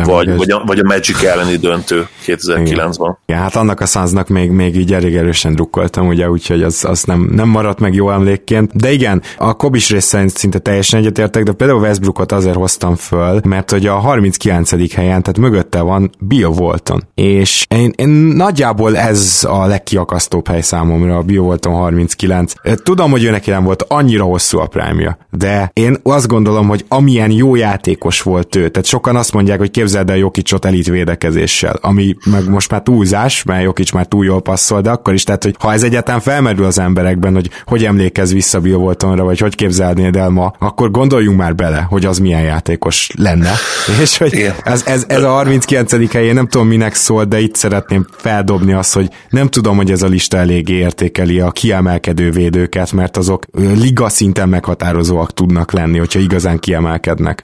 vagy, vagy, a, vagy a Magic elleni döntő 2009-ban. Ja, hát annak a Sunsnak még, még így elég erősen drukkoltam, ugye, úgyhogy az, az nem, nem maradt meg jó emlékként. De igen, a Kobis rész szerint szinte teljesen egyetértek, de például Westbrookot azért hoztam föl, mert hogy a 39. helyen, tehát mögötte van Bill Walton. És én, én nagyjából ez a legkiakasztóbb hely számomra, a Bill Walton 39. Tudom, hogy ő neki nem volt annyira hosszú a prime de én azt gondolom, hogy amilyen jó játékos volt ő, tehát sokan azt mondják, hogy képzeld el Jokicsot elit védekezéssel, ami meg most már túlzás, mert Jokic már túl jól passzol, de akkor is, tehát hogy ha ez egyáltalán felmerül az emberekben, hogy hogy emlékez vissza Bill Waltonra, vagy hogy képzelnéd el ma, akkor gondoljunk már bele, hogy az milyen játékos lenne. És hogy ez, ez, ez a 39. helyén nem tudom minek szól, de itt szeretném feldobni azt, hogy nem tudom, hogy ez a lista eléggé értékeli a kiemelt kiemelkedő védőket, mert azok liga szinten meghatározóak tudnak lenni, hogyha igazán kiemelkednek.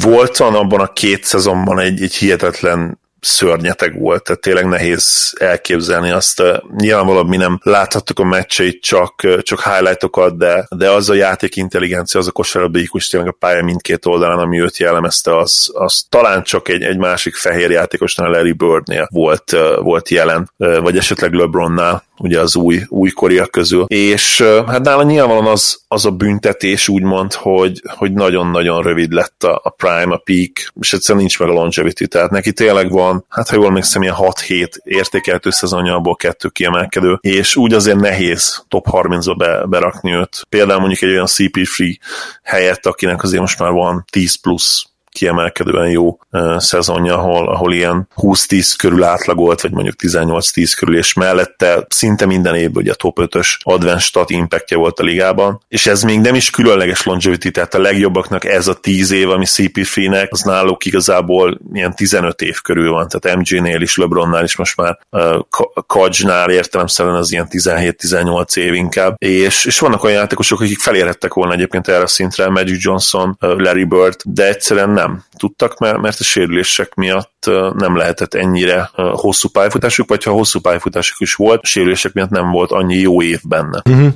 Volt abban a két szezonban egy, egy hihetetlen szörnyeteg volt, tehát tényleg nehéz elképzelni azt. Nyilvánvalóan mi nem láthattuk a meccseit, csak, csak highlightokat, de, de az a játék intelligencia, az a kosárlabda IQ tényleg a pálya mindkét oldalán, ami őt jellemezte, az, az talán csak egy, egy másik fehér játékosnál, Larry Birdnél volt, volt jelen, vagy esetleg LeBronnál ugye az új, újkoriak közül. És hát nála nyilvánvalóan az, az a büntetés úgymond, hogy, hogy nagyon-nagyon rövid lett a, a prime, a peak, és egyszerűen nincs meg a longevity, tehát neki tényleg van, hát ha jól emlékszem, ilyen 6-7 értékeltő szezonja, abból kettő kiemelkedő, és úgy azért nehéz top 30-ba be, berakni őt. Például mondjuk egy olyan CP3 helyett, akinek azért most már van 10 plusz kiemelkedően jó szezonja, ahol, ahol ilyen 20-10 körül átlagolt, vagy mondjuk 18-10 körül, és mellette szinte minden évben ugye a top 5-ös advanced stat impactja volt a ligában, és ez még nem is különleges longevity, tehát a legjobbaknak ez a 10 év, ami CP3-nek, az náluk igazából ilyen 15 év körül van, tehát MJ-nél is, LeBronnál is most már uh, Kajnál értelemszerűen az ilyen 17-18 év inkább, és, és vannak olyan játékosok, akik felérhettek volna egyébként erre a szintre, Magic Johnson, Larry Bird, de egyszerűen nem tudtak, mert, a sérülések miatt nem lehetett ennyire hosszú pályafutásuk, vagy ha hosszú pályafutásuk is volt, a sérülések miatt nem volt annyi jó év benne. Uh-huh.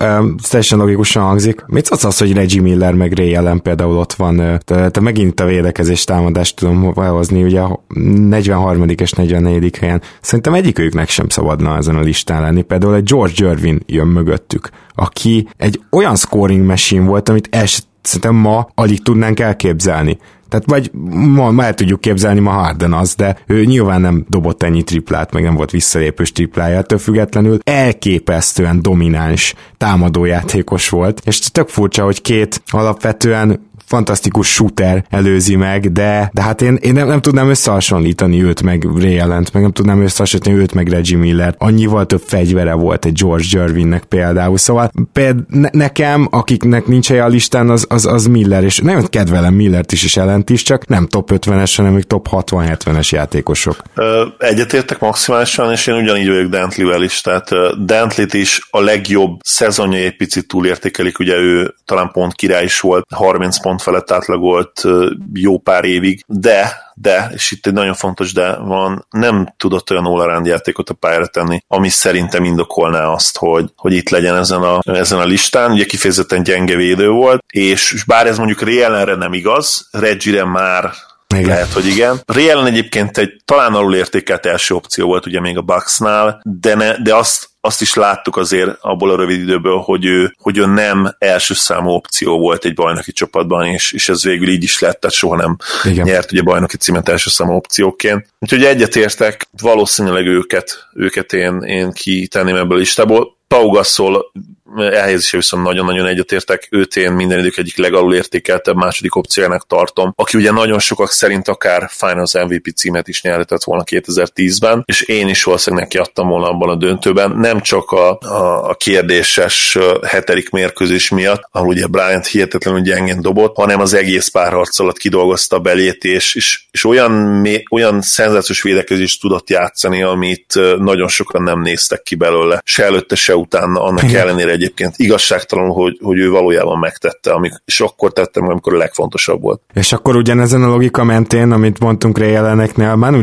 Um, teljesen logikusan hangzik. Mit szólsz az, hogy Reggie Miller meg Ray Allen például ott van? Te, te megint a védekezés támadást tudom hozni, ugye a 43. és 44. helyen. Szerintem egyikőjüknek sem szabadna ezen a listán lenni. Például egy George Jervin jön mögöttük, aki egy olyan scoring machine volt, amit el szerintem ma alig tudnánk elképzelni. Tehát vagy ma, ma el tudjuk képzelni, ma Harden az, de ő nyilván nem dobott ennyi triplát, meg nem volt visszalépős triplája, ettől függetlenül elképesztően domináns támadójátékos volt, és tök furcsa, hogy két alapvetően fantasztikus shooter előzi meg, de, de hát én, én nem, nem tudnám összehasonlítani őt meg Ray Allen-t, meg nem tudnám összehasonlítani őt meg Reggie Miller. Annyival több fegyvere volt egy George Jervinnek például. Szóval például ne, nekem, akiknek nincs helye a listán, az, az, az Miller, és nagyon kedvelem Millert is és ellent is, csak nem top 50-es, hanem még top 60-70-es játékosok. Egyetértek maximálisan, és én ugyanígy vagyok Dantley-vel is, tehát Dantley-t is a legjobb szezonja egy picit túlértékelik, ugye ő talán pont király is volt, 30 pont pont felett átlagolt jó pár évig, de de, és itt egy nagyon fontos de van, nem tudott olyan all játékot a pályára tenni, ami szerintem indokolná azt, hogy, hogy itt legyen ezen a, ezen a listán. Ugye kifejezetten gyenge védő volt, és, és bár ez mondjuk Rielenre nem igaz, Reggie-re már igen. Lehet, hogy igen. Rielen egyébként egy talán alul értékelt első opció volt ugye még a Bucksnál, de, ne, de azt, azt is láttuk azért abból a rövid időből, hogy ő, hogy ő nem első számú opció volt egy bajnoki csapatban, és, és ez végül így is lett, tehát soha nem Igen. nyert ugye bajnoki címet első számú opcióként. Úgyhogy egyetértek, valószínűleg őket, őket én, én kitenném ebből a listából. Pau Gasol elhelyezése viszont nagyon-nagyon egyetértek, őt én minden idők egyik legalul értékeltebb második opciójának tartom, aki ugye nagyon sokak szerint akár Finals MVP címet is nyerhetett volna 2010-ben, és én is valószínűleg neki adtam volna abban a döntőben, nem csak a, a, a kérdéses hetedik mérkőzés miatt, ahol ugye Bryant hihetetlenül gyengén dobott, hanem az egész párharc alatt kidolgozta belét, és, és, és olyan, olyan szenzációs védekezést tudott játszani, amit nagyon sokan nem néztek ki belőle, se előtte, se utána, annak ellenére egyébként igazságtalan, hogy, hogy ő valójában megtette, amik, és akkor tettem, amikor a legfontosabb volt. És akkor ugyanezen a logika mentén, amit mondtunk Ray Alleneknél, Manu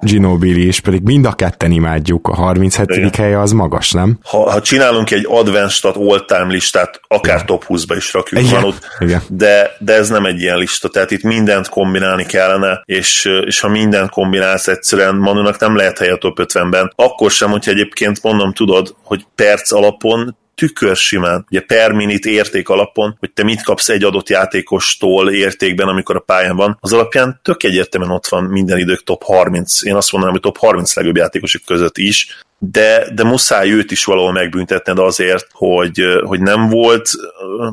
Ginobili is, pedig mind a ketten imádjuk, a 37. Igen. helye az magas, nem? Ha, ha csinálunk egy advanced all-time listát, akár Igen. top 20-ba is rakjuk Igen. Manut, Igen. De, de ez nem egy ilyen lista, tehát itt mindent kombinálni kellene, és, és ha mindent kombinálsz egyszerűen, Manunak nem lehet helye a top 50-ben, akkor sem, hogyha egyébként mondom, tudod, hogy perc alapon tükör simán, ugye per minit érték alapon, hogy te mit kapsz egy adott játékostól értékben, amikor a pályán van, az alapján tök egyértelműen ott van minden idők top 30, én azt mondanám, hogy top 30 legjobb játékosok között is, de, de muszáj őt is valahol megbüntetned azért, hogy, hogy nem volt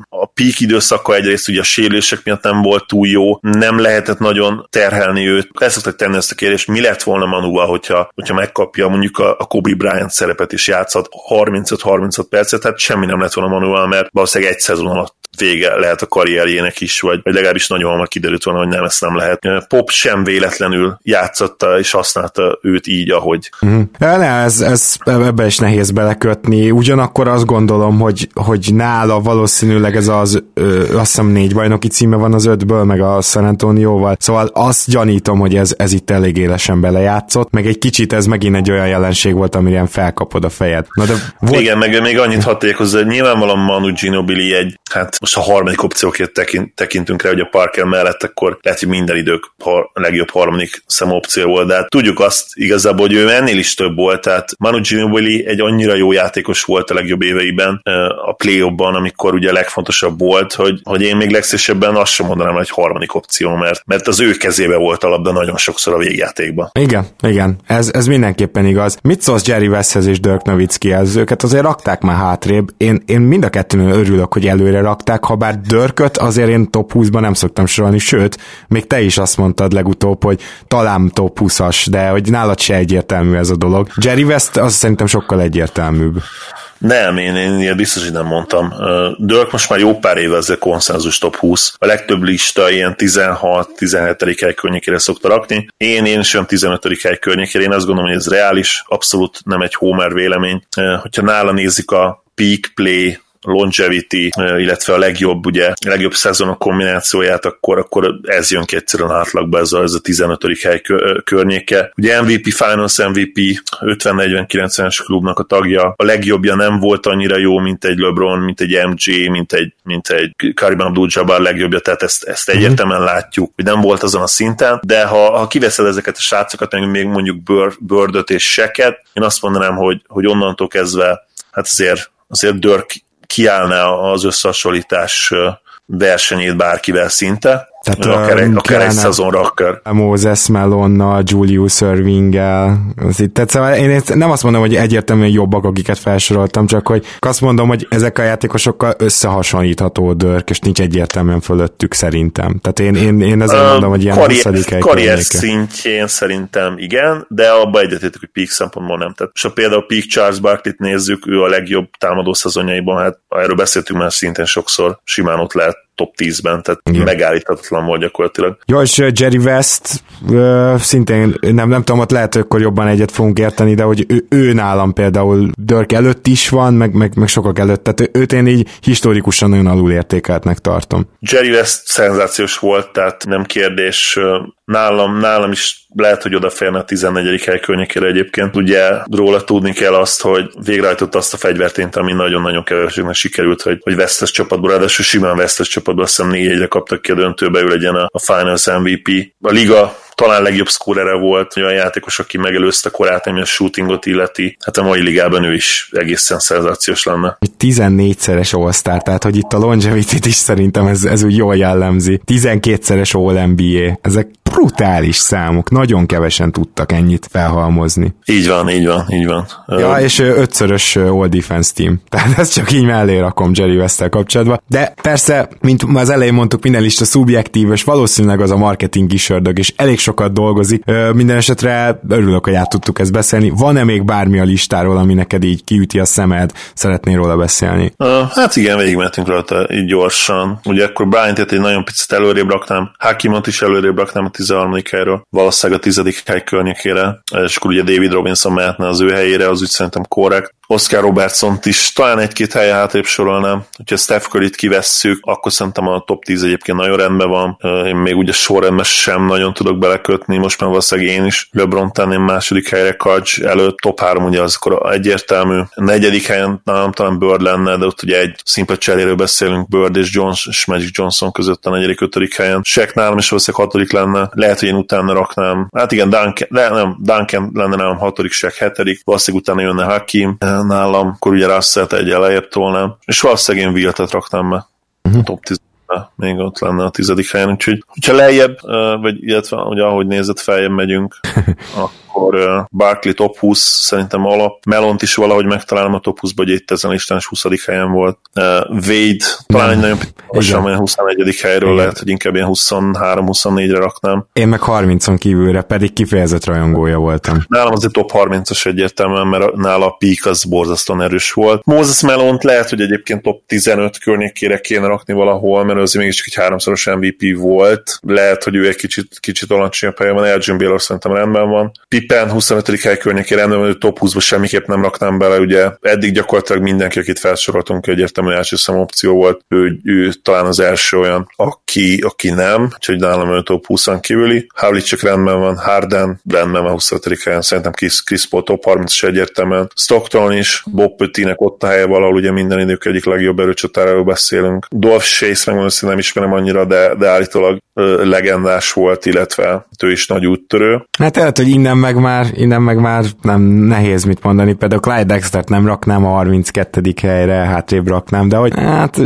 a peak időszaka egyrészt ugye a sérülések miatt nem volt túl jó, nem lehetett nagyon terhelni őt. El szoktak tenni ezt a kérdést, mi lett volna Manuval, hogyha, hogyha megkapja mondjuk a, a Kobe Bryant szerepet is játszhat 35-36 percet, tehát semmi nem lett volna Manuval, mert valószínűleg egy szezon alatt vége lehet a karrierjének is, vagy, vagy legalábbis nagyon hamar kiderült volna, hogy nem, ezt nem lehet. Pop sem véletlenül játszotta és használta őt így, ahogy. Mm. Ja, ne, ez, ez ez ebbe is nehéz belekötni. Ugyanakkor azt gondolom, hogy, hogy nála valószínűleg ez az, ö, azt hiszem négy bajnoki címe van az ötből, meg a San Antonioval. Szóval azt gyanítom, hogy ez, ez itt elég élesen belejátszott, meg egy kicsit ez megint egy olyan jelenség volt, amire felkapod a fejed. Na de volt... Igen, meg még annyit hadd hozzá, hogy nyilvánvalóan Manu Ginobili egy, hát most a harmadik opcióként tekint, tekintünk rá, hogy a Parker mellett, akkor lehet, hogy minden idők a legjobb harmadik szem opció volt, de hát tudjuk azt igazából, hogy ő ennél is több volt, tehát Manu Ginobili egy annyira jó játékos volt a legjobb éveiben a play amikor ugye a legfontosabb volt, hogy, hogy én még legszívesebben azt sem mondanám, hogy harmadik opció, mert, mert az ő kezébe volt a labda nagyon sokszor a végjátékban. Igen, igen, ez, ez mindenképpen igaz. Mit szólsz Jerry Westhez és Dirk Nowitzkihez? Őket azért rakták már hátrébb. Én, én mind a kettőnél örülök, hogy előre rakták, ha bár Dörköt azért én top 20-ban nem szoktam sorolni, sőt, még te is azt mondtad legutóbb, hogy talán top 20-as, de hogy nálad se egyértelmű ez a dolog. Jerry West az szerintem sokkal egyértelműbb. Nem, én, én ilyen biztos, hogy nem mondtam. Dörk most már jó pár éve ezzel konszenzus top 20. A legtöbb lista ilyen 16-17. hely környékére szokta rakni. Én, én sem 15. hely környékére. Én azt gondolom, hogy ez reális, abszolút nem egy homer vélemény. Hogyha nála nézik a peak play longevity, illetve a legjobb, ugye, a legjobb szezonok kombinációját, akkor, akkor ez jön ki egyszerűen átlagba, ez a, ez a 15. hely környéke. Ugye MVP, Finals MVP, 50-40-90-es klubnak a tagja, a legjobbja nem volt annyira jó, mint egy LeBron, mint egy MJ, mint egy, mint egy Karim Abdul-Jabbar legjobbja, tehát ezt, ezt mhm. egyértelműen látjuk, hogy nem volt azon a szinten, de ha, ha kiveszed ezeket a srácokat, még mondjuk Birdöt és Seket, én azt mondanám, hogy, hogy onnantól kezdve hát azért, azért Dirk kiállna az összehasonlítás versenyét bárkivel szinte, tehát akár, egy, akár egy szezonra. Moses Melonnal, Julius Irvinggel. Tehát szóval én nem azt mondom, hogy egyértelműen jobbak, akiket felsoroltam, csak hogy azt mondom, hogy ezek a játékosokkal összehasonlítható Dörk, és nincs egyértelműen fölöttük szerintem. Tehát én, én, én ezért uh, mondom, hogy ilyen karrier, karrier szintjén szerintem igen, de abba egyetértük, hogy peak szempontból nem. Tehát, és ha például peak Charles Barkley-t nézzük, ő a legjobb támadó szezonjaiban, hát erről beszéltünk már szintén sokszor, simán ott lehet top 10-ben, tehát Igen. megállíthatatlan volt gyakorlatilag. Jó, és Jerry West szintén nem, nem tudom, ott lehet, hogy akkor jobban egyet fogunk érteni, de hogy ő, ő nálam például Dörk előtt is van, meg, meg, meg sokak előtt, tehát őt én így historikusan nagyon alulértékeltnek tartom. Jerry West szenzációs volt, tehát nem kérdés, nálam, nálam is lehet, hogy odaférne a 14. hely környékére egyébként. Ugye róla tudni kell azt, hogy végrehajtott azt a fegyvertényt, ami nagyon-nagyon keveseknek sikerült, hogy, hogy vesztes csapatból, ráadásul simán vesztes csapatból, azt hiszem 4 1 kaptak ki a döntőbe, ő legyen a, a Finals MVP. A liga talán legjobb szkórere volt, olyan játékos, aki megelőzte korát, ami a shootingot illeti. Hát a mai ligában ő is egészen szenzációs lenne. 14-szeres all tehát hogy itt a longevity is szerintem ez, ez úgy jól jellemzi. 12-szeres All-NBA. Ezek brutális számok, nagyon kevesen tudtak ennyit felhalmozni. Így van, így van, így van. Ja, és ötszörös All Defense Team. Tehát ezt csak így mellé rakom Jerry west kapcsolatban. De persze, mint az elején mondtuk, minden lista szubjektív, és valószínűleg az a marketing is ördög, és elég sokat dolgozik. Minden esetre örülök, hogy át tudtuk ezt beszélni. Van-e még bármi a listáról, ami neked így kiüti a szemed, szeretnél róla beszélni? Hát igen, végigmentünk rajta így gyorsan. Ugye akkor Bryant egy nagyon picit előrébb raknám, Hakimot is előrébb raknám a 13. helyről, valószínűleg a 10. hely környékére, és akkor ugye David Robinson mehetne az ő helyére, az úgy szerintem korrekt. Oscar robertson is talán egy-két helye hátrébb sorolnám. Hogyha Steph Curry-t kivesszük, akkor szerintem a top 10 egyébként nagyon rendben van. Én még ugye sorrendben sem nagyon tudok belekötni, most már valószínűleg én is LeBron tenném második helyre Kajcs előtt, top 3 ugye az akkor egyértelmű. A negyedik helyen nálam talán Bird lenne, de ott ugye egy szimpla cseréről beszélünk Bird és Jones és Magic Johnson között a negyedik, ötödik helyen. Shaq nálam is valószínűleg hatodik lenne, lehet, hogy én utána raknám. Hát igen, Duncan, le, nem, Duncan lenne nálam hatodik, Shaq hetedik, valószínűleg utána jönne Hakim, nálam, akkor ugye Russell-t egy elejébb tolnám, és valószínűleg én Viltet raknám be uh-huh. a top 10 még ott lenne a tizedik helyen, úgyhogy hogyha lejjebb, vagy illetve ugye ahogy nézett feljebb megyünk, akkor uh, Barkley top 20 szerintem alap. Melont is valahogy megtalálom a top 20-ba, hogy itt ezen listán is 20. helyen volt. Wade talán egy nagyon lassan, olyan 21. helyről Igen. lehet, hogy inkább ilyen 23-24-re raknám. Én meg 30-on kívülre, pedig kifejezett rajongója voltam. Nálam azért top 30-as egyértelműen, mert nála a peak az borzasztóan erős volt. Moses Melont lehet, hogy egyébként top 15 környékére kéne rakni valahol, mert azért mégis egy háromszoros MVP volt. Lehet, hogy ő egy kicsit, kicsit alacsonyabb helyen van, Elgin Baylor szerintem rendben van. Pip Pippen 25. hely környékén rendben, hogy top 20-ba semmiképp nem raknám bele, ugye eddig gyakorlatilag mindenki, akit felsoroltunk, egyértelmű első szem opció volt, ő, ő, talán az első olyan, aki, aki nem, úgyhogy nálam ő top 20 kívüli. csak rendben van, Harden rendben van 25. helyen, szerintem Chris, Chris Paul top 30 is egyértelműen. Stockton is, Bob Pöttinek ott a helye valahol, ugye minden idők egyik legjobb erőcsatáról beszélünk. Dolph Chase, megmondom, nem ismerem annyira, de, de állítólag legendás volt, illetve ő is nagy úttörő. Hát lehet, hogy innen meg már, innen meg már nem nehéz mit mondani, például Clyde Dexter-t nem raknám a 32. helyre, hátrébb raknám, de hogy hát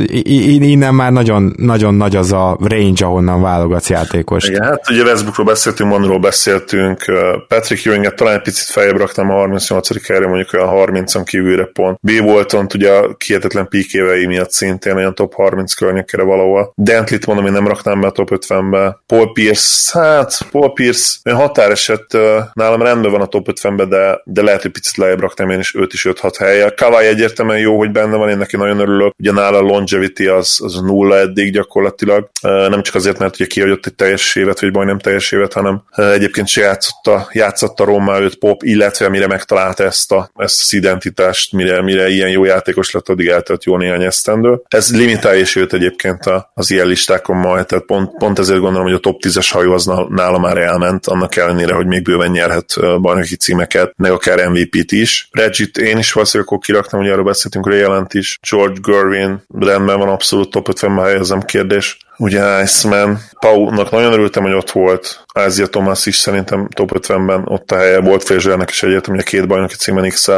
innen már nagyon, nagyon nagy az a range, ahonnan válogatsz játékost. Igen, hát ugye Westbrookról beszéltünk, Monról beszéltünk, Patrick Ewinget talán egy picit feljebb raktam a 38. helyre, mondjuk olyan 30-on kívülre pont. B. Walton ugye a kihetetlen píkévei miatt szintén olyan top 30 környékére valahol. Dentlit mondom, én nem raknám be a top 50-be. Paul Pierce, hát Paul Pierce olyan határeset nálam rendben van a top 50-be, de, de lehet, hogy picit lejjebb raktam én is 5 is 5-6 helye. Kawai egyértelműen jó, hogy benne van, én neki nagyon örülök. Ugye nála a longevity az, az nulla eddig gyakorlatilag. Nem csak azért, mert ugye kihagyott egy teljes évet, vagy majdnem teljes évet, hanem egyébként se játszotta, játszotta Roma 5 pop, illetve mire megtalálta ezt, a, ezt az identitást, mire, mire ilyen jó játékos lett, addig eltelt jó néhány esztendő. Ez limitálja is őt egyébként az ilyen listákon majd, tehát pont, pont ezért gondolom, hogy a top 10-es hajó az nála már elment, annak ellenére, hogy még bőven nyerhet bajnoki címeket, meg akár MVP-t is. Reggie-t én is valószínűleg akkor kiraktam, hogy arról beszéltünk, jelent is. George Gervin rendben van, abszolút top 50-ben helyezem kérdés ugye Iceman. Paunak nagyon örültem, hogy ott volt. Ázia Thomas is szerintem top 50-ben ott a helye. Volt Frasernek is egyértelmű, hogy a két bajnoki címen x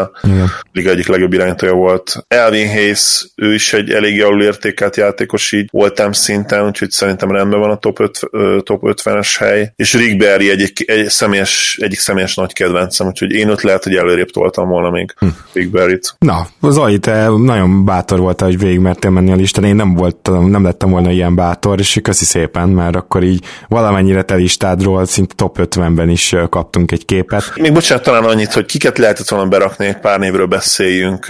Liga egyik legjobb irányítója volt. Elvin Hayes, ő is egy eléggé alul értékelt játékos így voltam szinten, úgyhogy szerintem rendben van a top, 5, top 50-es hely. És Rick Berry egy, egy személyes, egyik személyes nagy kedvencem, úgyhogy én ott lehet, hogy előrébb toltam volna még hm. Rick Berry-t. Na, Zoli, te nagyon bátor voltál, hogy végigmertél menni a listán. Én nem voltam, nem lettem volna ilyen bátor monitor, és köszi szépen, mert akkor így valamennyire te listádról szinte top 50-ben is kaptunk egy képet. Még bocsánat, talán annyit, hogy kiket lehetett volna berakni, egy pár névről beszéljünk.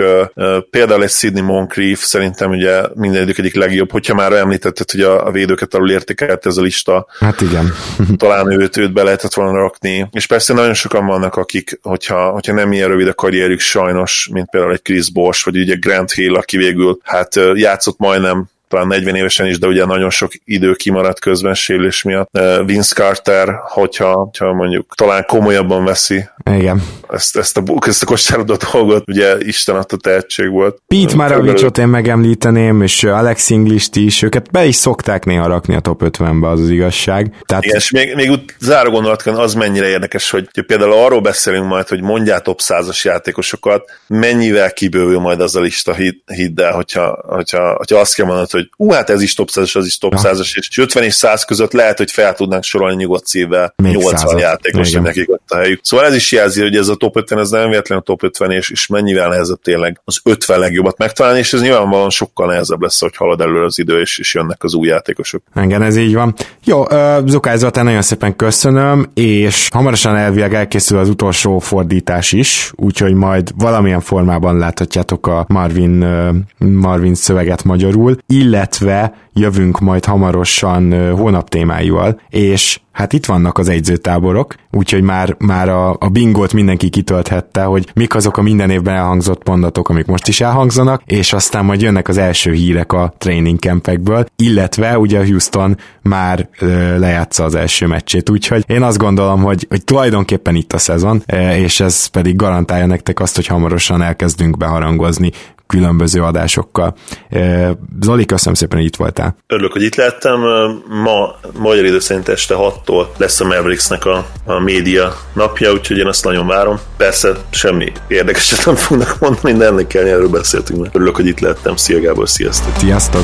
Például egy Sidney Moncrief szerintem ugye minden egyik legjobb, hogyha már említetted, hogy a, a védőket alul értékelt ez a lista. Hát igen. talán őt, őt be lehetett volna rakni. És persze nagyon sokan vannak, akik, hogyha, hogyha nem ilyen rövid a karrierük sajnos, mint például egy Chris Bosch, vagy ugye Grant Hill, aki végül hát játszott majdnem talán 40 évesen is, de ugye nagyon sok idő kimaradt közben sérülés miatt. Vince Carter, hogyha, hogyha mondjuk talán komolyabban veszi Igen. Ezt, ezt, a, ezt a kosárlabda dolgot, ugye Isten adta tehetség volt. Pete Maravicsot én megemlíteném, és Alex English-t is, őket be is szokták néha rakni a top 50-be, az az igazság. Tehát... Igen, és még, még úgy záró gondolatkan az mennyire érdekes, hogy, hogy például arról beszélünk majd, hogy mondjál top 100-as játékosokat, mennyivel kibővül majd az a lista, hidd el, hogyha, hogyha, hogyha azt kell mondani, hogy hogy ú, hát ez is top 100 az is top 100-as, és 50 és 100 között lehet, hogy fel tudnánk sorolni nyugodt szívvel 80 játékos, hogy nekik ott a helyük. Szóval ez is jelzi, hogy ez a top 50, ez nem véletlen a top 50, és, és mennyivel nehezebb tényleg az 50 legjobbat megtalálni, és ez nyilvánvalóan sokkal nehezebb lesz, hogy halad előre az idő, és, és jönnek az új játékosok. Igen, ez így van. Jó, Zukály Zoltán, nagyon szépen köszönöm, és hamarosan elvileg elkészül az utolsó fordítás is, úgyhogy majd valamilyen formában láthatjátok a Marvin, Marvin szöveget magyarul, illetve jövünk majd hamarosan hónap témáival, és hát itt vannak az egyzőtáborok, úgyhogy már, már a, a bingot mindenki kitölthette, hogy mik azok a minden évben elhangzott mondatok, amik most is elhangzanak, és aztán majd jönnek az első hírek a training campekből, illetve ugye a Houston már ö, lejátsza az első meccsét, úgyhogy én azt gondolom, hogy, hogy tulajdonképpen itt a szezon, és ez pedig garantálja nektek azt, hogy hamarosan elkezdünk beharangozni különböző adásokkal. Zoli, köszönöm szépen, hogy itt voltál. Örülök, hogy itt lettem. Ma magyar idő szerint este 6-tól lesz a Mavericksnek a, a média napja, úgyhogy én azt nagyon várom. Persze semmi érdekeset nem fognak mondani, de ennek kell, erről beszéltünk. Örülök, hogy itt lettem. Szia Gábor, sziasztok! Sziasztok!